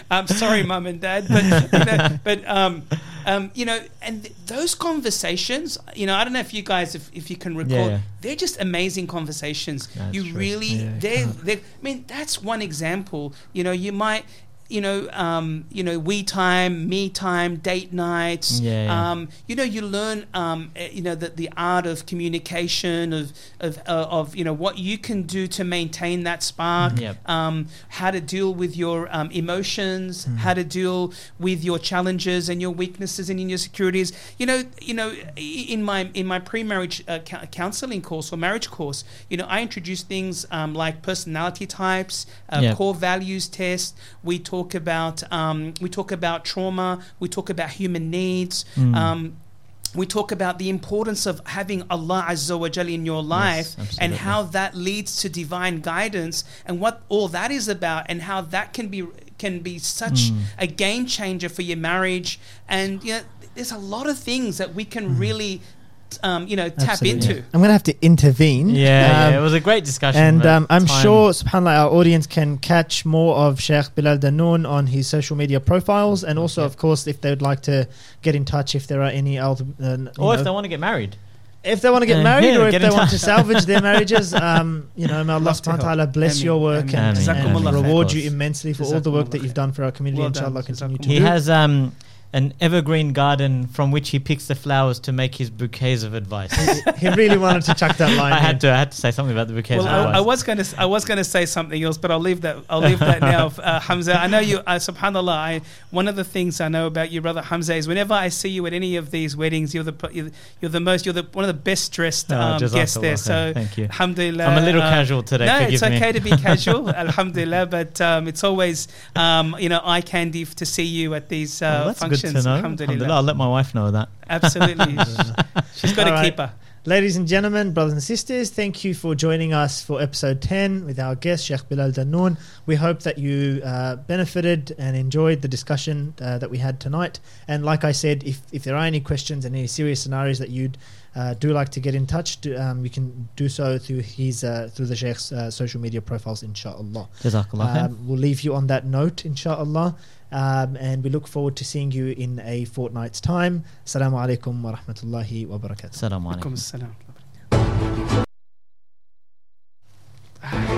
I'm sorry, mum and dad, but you know, but um, um, you know, and th- those conversations, you know, I don't know if you guys, if, if you can recall, Yeah, yeah. they're just amazing conversations. That's you true. really, Yeah, they, can't. they, I mean, that's one example. You know, you might. You know, um, you know, we time, me time, date nights. Yeah, yeah. Um, you know, you learn, um, eh, you know, the, the art of communication, of of, uh, of you know what you can do to maintain that spark. Yep. Um, how to deal with your um, emotions, Mm-hmm. how to deal with your challenges and your weaknesses and in your securities. You know, you know, in my in my pre-marriage uh, cou- counseling course or marriage course, you know, I introduce things um, like personality types, uh, Yep. core values test. We talk about um, we talk about trauma. We talk about human needs. Mm. Um, we talk about the importance of having Allah Azza wa Jalla in your life and how that leads to divine guidance and what all that is about and how that can be can be such Mm. a game changer for your marriage and you know there's a lot of things that we can really um, you know tap Absolutely. into I'm going to have to intervene. Yeah, yeah, Um, it was a great discussion. And um, I'm time- sure, subhanAllah, our audience can catch more of Sheikh Bilal Dannoun on his social media profiles. And also, Yeah. of course, if they would like to get in touch, if there are any other. Uh, you Or if know, they want to get married. if they want to get Uh, married yeah, or if they want to salvage their marriages, um, you know, may Allah Love subhanahu wa ta'ala bless Ameen. your work Ameen. and, Ameen. and Jazakumullah khair. reward you immensely for all the work that you've done for our community. Well Inshallah, done. continue to Jazakumullah. do He has um, an evergreen garden from which he picks the flowers to make his bouquets of advice. he really wanted to chuck that line I in. had to. I had to say something about the bouquets Well, of I, advice. I was going to I was going to say something else, but I'll leave that I'll leave that now. Uh, Hamza, I know you. Uh, Subhanallah, I, one of the things I know about you, brother Hamza, is whenever I see you at any of these weddings, you're the you're, you're the most you're the one of the best dressed Oh, um, guests Jazakallah there. So Thank you. Alhamdulillah. I'm a little uh, casual today. No, forgive it's me. okay to be casual, alhamdulillah, but um, it's always, um, you know, eye candy f- to see you at these uh, Well, that's functions. Good to know. Alhamdulillah. Alhamdulillah. I'll let my wife know that. Absolutely. She's got All a right. keeper. Ladies and gentlemen, brothers and sisters, thank you for joining us for episode 10 with our guest, Sheikh Bilal Dannoun. We hope that you uh, benefited and enjoyed the discussion uh, that we had tonight. And like I said, if, if there are any questions and any serious scenarios that you'd uh, do like to get in touch, do, um, you can do so through his uh, through the Sheikh's uh, social media profiles, inshallah. Jazakallah. Um, we'll leave you on that note, inshallah. Um, and we look forward to seeing you in a fortnight's time. Assalamu alaikum wa rahmatullahi wa barakatuh. Assalamu alaikum. Ah.